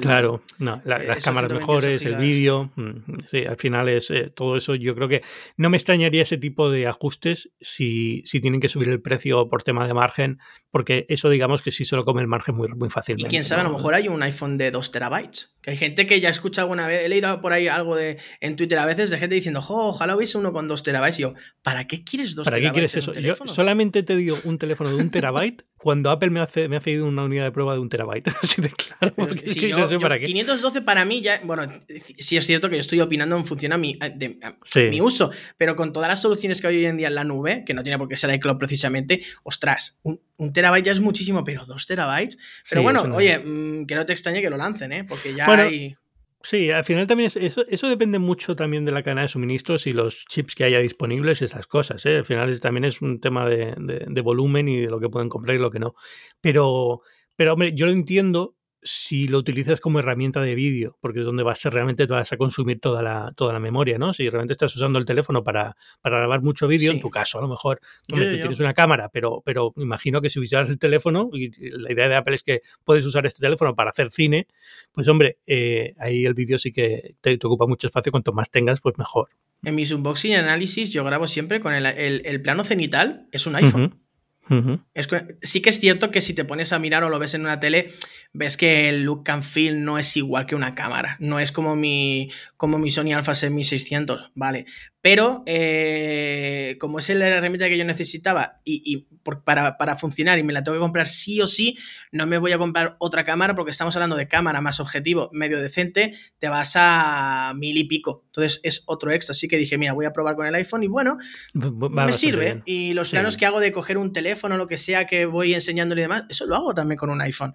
claro, no, las cámaras mejores, el vídeo. Mm, sí, al final es eh, todo eso. Yo creo que no me extrañaría ese tipo de ajustes si, si tienen que subir el precio por tema de margen, porque eso digamos que sí se lo come el margen muy, muy fácilmente. Y quién sabe, a lo mejor hay un iPhone de 2 terabytes. Que hay gente que ya escucha alguna vez, he leído por ahí algo de en Twitter a veces de gente diciendo, ojalá hubiese uno con dos terabytes. Y yo, ¿para qué quieres dos ¿Para terabytes? ¿Para qué quieres eso? Yo solamente te digo un teléfono de un terabyte cuando Apple me, hace, me ha cedido una unidad de prueba de un terabyte. Así de claro. Porque si yo, no sé para qué. 512 para mí ya, bueno, sí es cierto que yo estoy opinando en función a mi, mi uso, pero con todas las soluciones que hay hoy en día en la nube, que no tiene por qué ser iCloud precisamente, ostras, un, terabyte ya es muchísimo, pero dos terabytes. Pero bueno, oye, mm, que no te extrañe que lo lancen, ¿eh? Porque ya hay. Sí, al final también eso, eso depende mucho también de la cadena de suministros y los chips que haya disponibles y esas cosas. ¿eh? Al final también es un tema de, de, volumen y de lo que pueden comprar y lo que no. Pero, pero hombre, yo lo entiendo si lo utilizas como herramienta de vídeo, porque es donde vas a, realmente te vas a consumir toda la, toda la memoria, ¿no? Si realmente estás usando el teléfono para, para grabar mucho vídeo, en tu caso, a lo mejor tienes una cámara, pero, pero imagino que si usaras el teléfono, y la idea de Apple es que puedes usar este teléfono para hacer cine, pues hombre, eh, ahí el vídeo sí que te, ocupa mucho espacio, cuanto más tengas, pues mejor. En mis unboxing y análisis yo grabo siempre con el, el, plano cenital, es un iPhone sí que es cierto que si te pones a mirar o lo ves en una tele, ves que el look and feel no es igual que una cámara. No es como mi, como mi Sony Alpha 6600, ¿vale? Pero eh, como es la herramienta que yo necesitaba y, para, funcionar y me la tengo que comprar sí o sí, no me voy a comprar otra cámara porque estamos hablando de cámara más objetivo medio decente, te vas a mil y pico. Entonces es otro extra. Así que dije, mira, voy a probar con el iPhone y bueno, me sirve. Y los planos que hago de coger un teléfono, lo que sea que voy enseñándole y demás, eso lo hago también con un iPhone.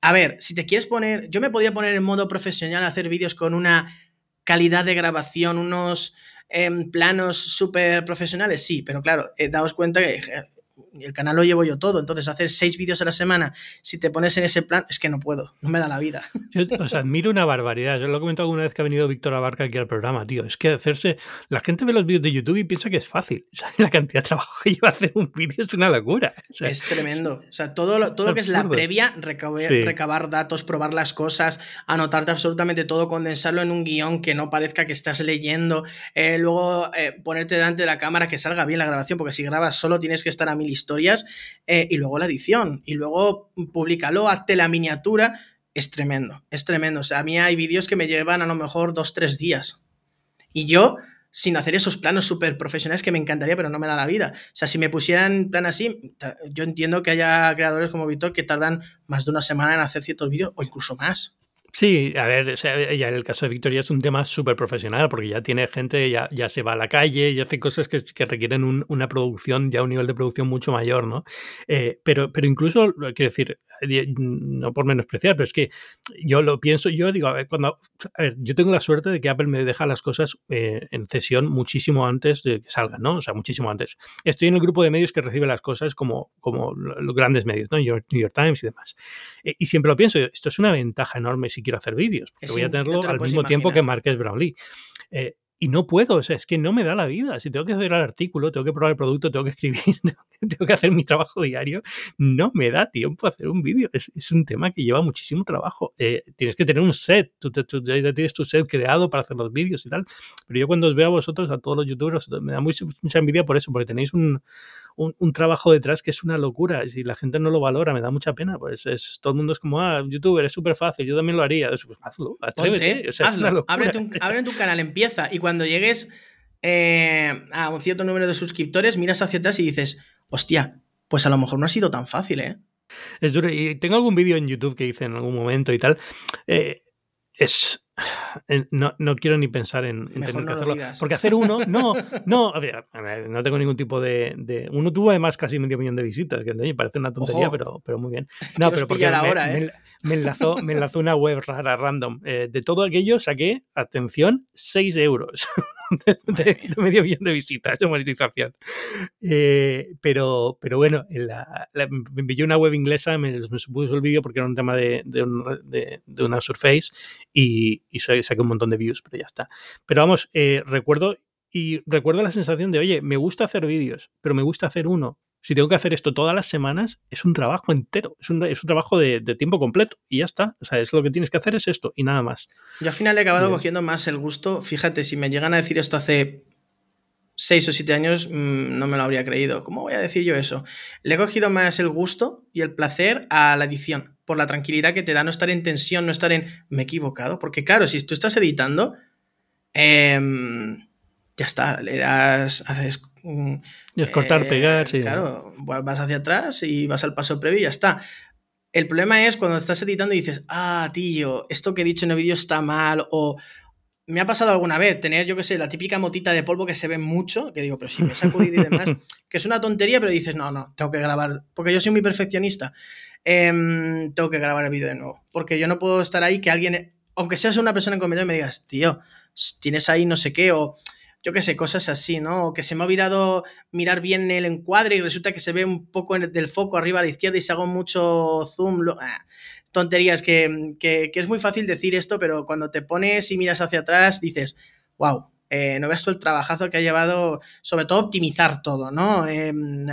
A ver, si te quieres poner, yo me podría poner en modo profesional, hacer vídeos con una calidad de grabación, unos en planos súper profesionales, sí, pero claro, eh, daos cuenta que el canal lo llevo yo todo, entonces hacer seis vídeos a la semana, si te pones en ese plan, es que no puedo, no me da la vida. Yo os admiro una barbaridad, yo lo he comentado alguna vez que ha venido Víctor Abarca aquí al programa, tío, es que hacerse, la gente ve los vídeos de YouTube y piensa que es fácil, la cantidad de trabajo que lleva hacer un vídeo es una locura. es tremendo, o sea, todo lo, todo que es la previa, recabar, datos, probar las cosas, anotarte absolutamente todo, condensarlo en un guion que no parezca que estás leyendo, eh, luego eh, ponerte delante de la cámara que salga bien la grabación, porque si grabas solo tienes que estar a mil historias eh, y luego la edición y luego públicalo, hazte la miniatura. Es tremendo, es tremendo. O sea, a mí hay vídeos que me llevan a lo mejor dos, tres días. Y yo, sin hacer esos planos súper profesionales que me encantaría, pero no me da la vida. O sea, si me pusieran plan así, yo entiendo que haya creadores como Víctor que tardan más de una semana en hacer ciertos vídeos o incluso más. Sí, a ver, ya en el caso de Victoria es un tema súper profesional porque ya tiene gente, ya, ya se va a la calle y hace cosas que, requieren una producción, ya un nivel de producción mucho mayor, ¿no? Eh, pero, pero incluso, quiero decir, no por menospreciar, pero es que yo lo pienso, yo digo, a ver, cuando, a ver, yo tengo la suerte de que Apple me deja las cosas eh, en cesión muchísimo antes de que salgan, ¿no? O sea, muchísimo antes. Estoy en el grupo de medios que recibe las cosas como, como los grandes medios, ¿no? New York, Times y demás. Eh, y siempre lo pienso, esto es una ventaja enorme si quiero hacer vídeos, porque voy a tenerlo al mismo tiempo que Marques Brownlee. Eh, y no puedo, o sea, es que no me da la vida. Si tengo que hacer el artículo, tengo que probar el producto, tengo que escribir, tengo que hacer mi trabajo diario, no me da tiempo hacer un vídeo. Es, es, un tema que lleva muchísimo trabajo. Eh, tienes que tener un set, tú, ya tienes tu set creado para hacer los vídeos y tal. Pero yo cuando os veo a vosotros, a todos los youtubers, me da mucha, mucha envidia por eso, porque tenéis un, un, trabajo detrás que es una locura. Y si la gente no lo valora, me da mucha pena. Pues es, todo el mundo es como, ah, youtuber, es súper fácil, yo también lo haría. Pues hazlo, atrévete. hazlo. Ábrete, un, tu canal, empieza. Y cuando llegues eh, a un cierto número de suscriptores, miras hacia atrás y dices, hostia, pues a lo mejor no ha sido tan fácil, ¿eh? Es duro. Y tengo algún vídeo en YouTube que hice en algún momento y tal. Eh, es. No, no, quiero ni pensar en, tener que hacerlo. Porque hacer uno, no, no, no tengo ningún tipo de, Uno tuvo además casi medio millón de visitas, que me parece una tontería, pero, pero muy bien. No, pero porque ahora, me, ¿eh? me, enlazó, me enlazó una web rara, random. Eh, de todo aquello saqué, atención, 6 euros. de, medio millón de visitas de monetización. Eh, pero, pero bueno, me envió una web inglesa, me, me supuso el vídeo porque era un tema de, de, una Surface y, y, saqué un montón de views, pero ya está. Pero vamos, eh, recuerdo y recuerdo la sensación de, oye, me gusta hacer vídeos, pero me gusta hacer uno si tengo que hacer esto todas las semanas, es un trabajo entero, es un, es un trabajo de, tiempo completo y ya está. O sea, es lo que tienes que hacer es esto y nada más. Yo al final he acabado cogiendo más el gusto. Fíjate, si me llegan a decir esto hace seis o siete años mm, no me lo habría creído. ¿Cómo voy a decir yo eso? Le he cogido más el gusto y el placer a la edición, por la tranquilidad que te da no estar en tensión, no estar en me he equivocado. Porque claro, si tú estás editando, em, ya está, le das, haces... es cortar, eh, pegar, sí. Claro, vas hacia atrás y vas al paso previo y ya está. El problema es cuando estás editando y dices, ah, tío, esto que he dicho en el vídeo está mal o me ha pasado alguna vez tener, yo qué sé, la típica motita de polvo que se ve mucho, que digo, pero si me he sacudido y demás, que es una tontería, pero dices, no, no, tengo que grabar, porque yo soy muy perfeccionista, em, tengo que grabar el vídeo de nuevo, porque yo no puedo estar ahí que alguien, aunque seas una persona en comentario, me digas, tío, tienes ahí no sé qué, o yo qué sé, cosas así, ¿no? O que se me ha olvidado mirar bien el encuadre y resulta que se ve un poco del foco arriba a la izquierda y se hago mucho zoom. Lo, ah, tonterías, que, es muy fácil decir esto, pero cuando te pones y miras hacia atrás, dices, wow, eh, no ves tú el trabajazo que ha llevado, sobre todo optimizar todo, ¿no? Em,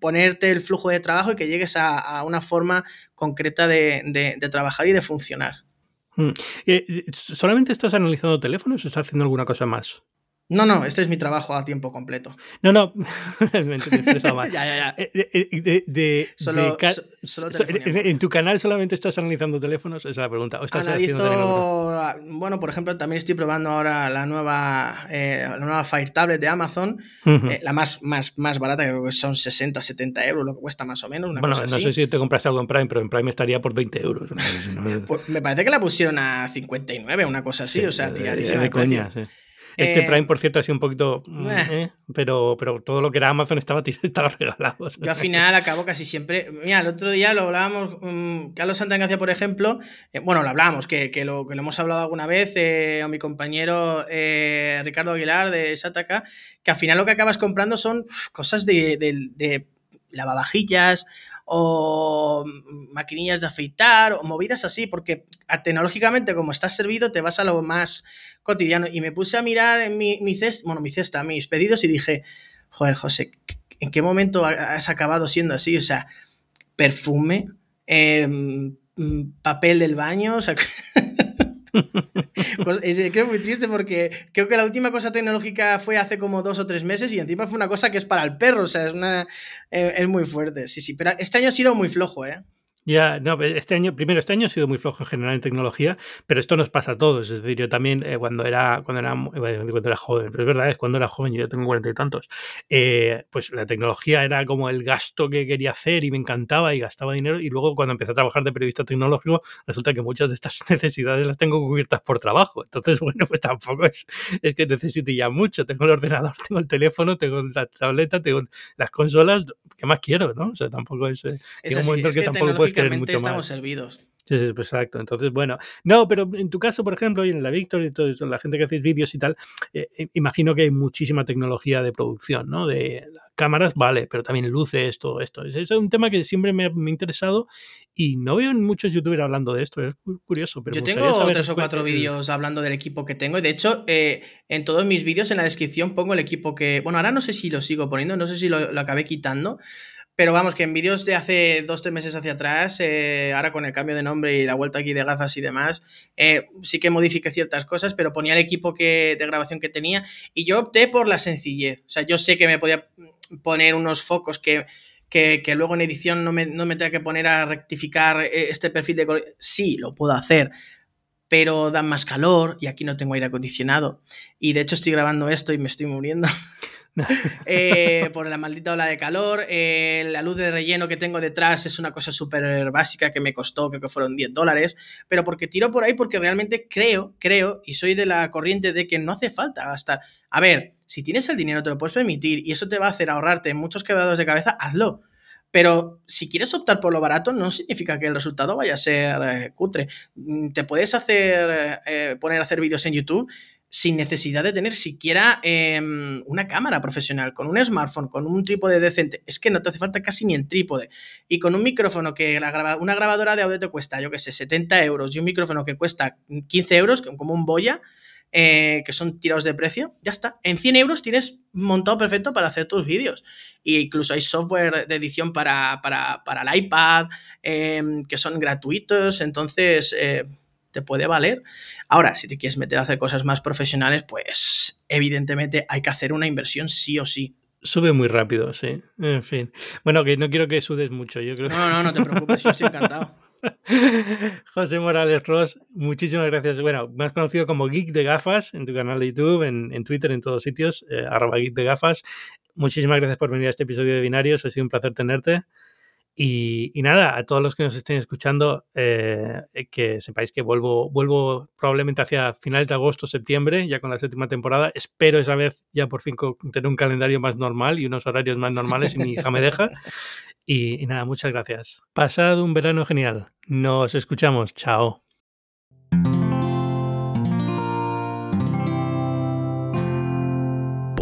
ponerte el flujo de trabajo y que llegues a, una forma concreta de, trabajar y de funcionar. Mm. Eh, ¿Solamente estás analizando teléfonos o estás haciendo alguna cosa más? No, no, este es mi trabajo a tiempo completo. No, no, me mal. ya, ya, ya. Eh, de, solo, ¿En tu canal solamente estás analizando teléfonos? Esa es la pregunta. ¿O estás Analizo, bueno, por ejemplo, también estoy probando ahora la nueva, eh, la nueva Fire Tablet de Amazon, eh, la más, más, más barata, creo que son 60, 70 euros, lo que cuesta más o menos. bueno, no sé si te compraste algo en Prime, pero en Prime estaría por 20 euros. Pues me parece que la pusieron a 59, una cosa así, o sea, tiradísima. De coña, sí. Este eh, Prime, por cierto, ha sido un poquito. Mm, eh, pero, pero todo lo que era Amazon estaba, estaba regalado. Yo al final acabo casi siempre. Mira, el otro día lo hablábamos. Um, Carlos Santangacia, por ejemplo. Eh, bueno, lo hablábamos, que, que, lo, que lo hemos hablado alguna vez. o mi compañero Ricardo Aguilar de Sataka. Que al final lo que acabas comprando son cosas de, de, de lavavajillas o maquinillas de afeitar o movidas así, porque tecnológicamente como estás servido te vas a lo más cotidiano. Y me puse a mirar en mi, mi cesta, bueno, mi cesta, mis pedidos y dije, joder, José, ¿en qué momento has acabado siendo así? O sea, perfume, em, papel del baño, o sea... pues es, creo muy triste porque creo que la última cosa tecnológica fue hace como dos o tres meses y encima fue una cosa que es para el perro, o sea, es, una, eh, es muy fuerte, sí, sí, pero este año ha sido muy flojo, ¿eh? Ya, no, este año, primero, este año ha sido muy flojo en general en tecnología, pero esto nos pasa a todos. Es decir, yo también eh, cuando era cuando era cuando era joven, pero es verdad, es cuando era joven, yo ya tengo cuarenta y tantos, eh, pues la tecnología era como el gasto que quería hacer y me encantaba y gastaba dinero. Y luego cuando empecé a trabajar de periodista tecnológico, resulta que muchas de estas necesidades las tengo cubiertas por trabajo. Entonces, bueno, pues tampoco es, es que necesite ya mucho. Tengo el ordenador, tengo el teléfono, tengo la tableta, tengo las consolas. ¿Qué más quiero? ¿no? O sea, tampoco es. Eh, un momento que, tampoco puedes estamos servidos. Sí, exacto. Entonces, bueno, no, pero en tu caso, por ejemplo, y en la Victor y todo eso, la gente que hacéis vídeos y tal, eh, eh, imagino que hay muchísima tecnología de producción, ¿no? De cámaras, vale, pero también luces, todo esto. Ese es un tema que siempre me ha, interesado y no veo muchos youtubers hablando de esto, es curioso. Pero Yo tengo tres o cuatro vídeos hablando del equipo que tengo y de hecho, eh, en todos mis vídeos en la descripción pongo el equipo que, bueno, ahora no sé si lo sigo poniendo, no sé si lo, lo acabé quitando, pero vamos, que en vídeos de hace dos, tres meses hacia atrás, eh, ahora con el cambio de nombre y la vuelta aquí de gafas y demás, eh, sí que modifiqué ciertas cosas, pero ponía el equipo que, de grabación que tenía y yo opté por la sencillez. O sea, yo sé que me podía poner unos focos que, que, luego en edición no me, no me tenga que poner a rectificar eh, este perfil de color. Sí, lo puedo hacer, pero dan más calor y aquí no tengo aire acondicionado. Y de hecho estoy grabando esto y me estoy muriendo. Eh, por la maldita ola de calor. Eh, la luz de relleno que tengo detrás es una cosa súper básica que me costó, creo que fueron 10 dólares, pero porque tiro por ahí porque realmente creo, creo, y soy de la corriente de que no hace falta gastar. A ver, si tienes el dinero te lo puedes permitir y eso te va a hacer ahorrarte muchos quebrados de cabeza, hazlo. Pero si quieres optar por lo barato, no significa que el resultado vaya a ser eh, cutre. Mm, te puedes hacer, poner a hacer vídeos en YouTube sin necesidad de tener siquiera em, una cámara profesional, con un smartphone, con un trípode decente. Es que no te hace falta casi ni el trípode. Y con un micrófono que la una grabadora de audio te cuesta, yo qué sé, 70 euros y un micrófono que cuesta 15 euros, como un boya, eh, que son tirados de precio, ya está. En 100 euros tienes montado perfecto para hacer tus vídeos. E incluso hay software de edición para, para, el iPad, em, que son gratuitos. Entonces, eh, te puede valer. Ahora, si te quieres meter a hacer cosas más profesionales, pues evidentemente hay que hacer una inversión sí o sí. Sube muy rápido, sí. En fin. Bueno, que no quiero que sudes mucho. Yo creo... No, no, no te preocupes, yo estoy encantado. José Morales Ross, muchísimas gracias. Bueno, más conocido como Geek de Gafas en tu canal de YouTube, en, Twitter, en todos sitios, eh, arroba Geek de Gafas. Muchísimas gracias por venir a este episodio de Binarios, ha sido un placer tenerte. Y, nada, a todos los que nos estén escuchando, eh, que sepáis que vuelvo, vuelvo probablemente hacia finales de agosto, septiembre, ya con la séptima temporada. Espero esa vez ya por fin tener un calendario más normal y unos horarios más normales si mi hija me deja. y nada, muchas gracias. Pasad un verano genial. Nos escuchamos. Chao.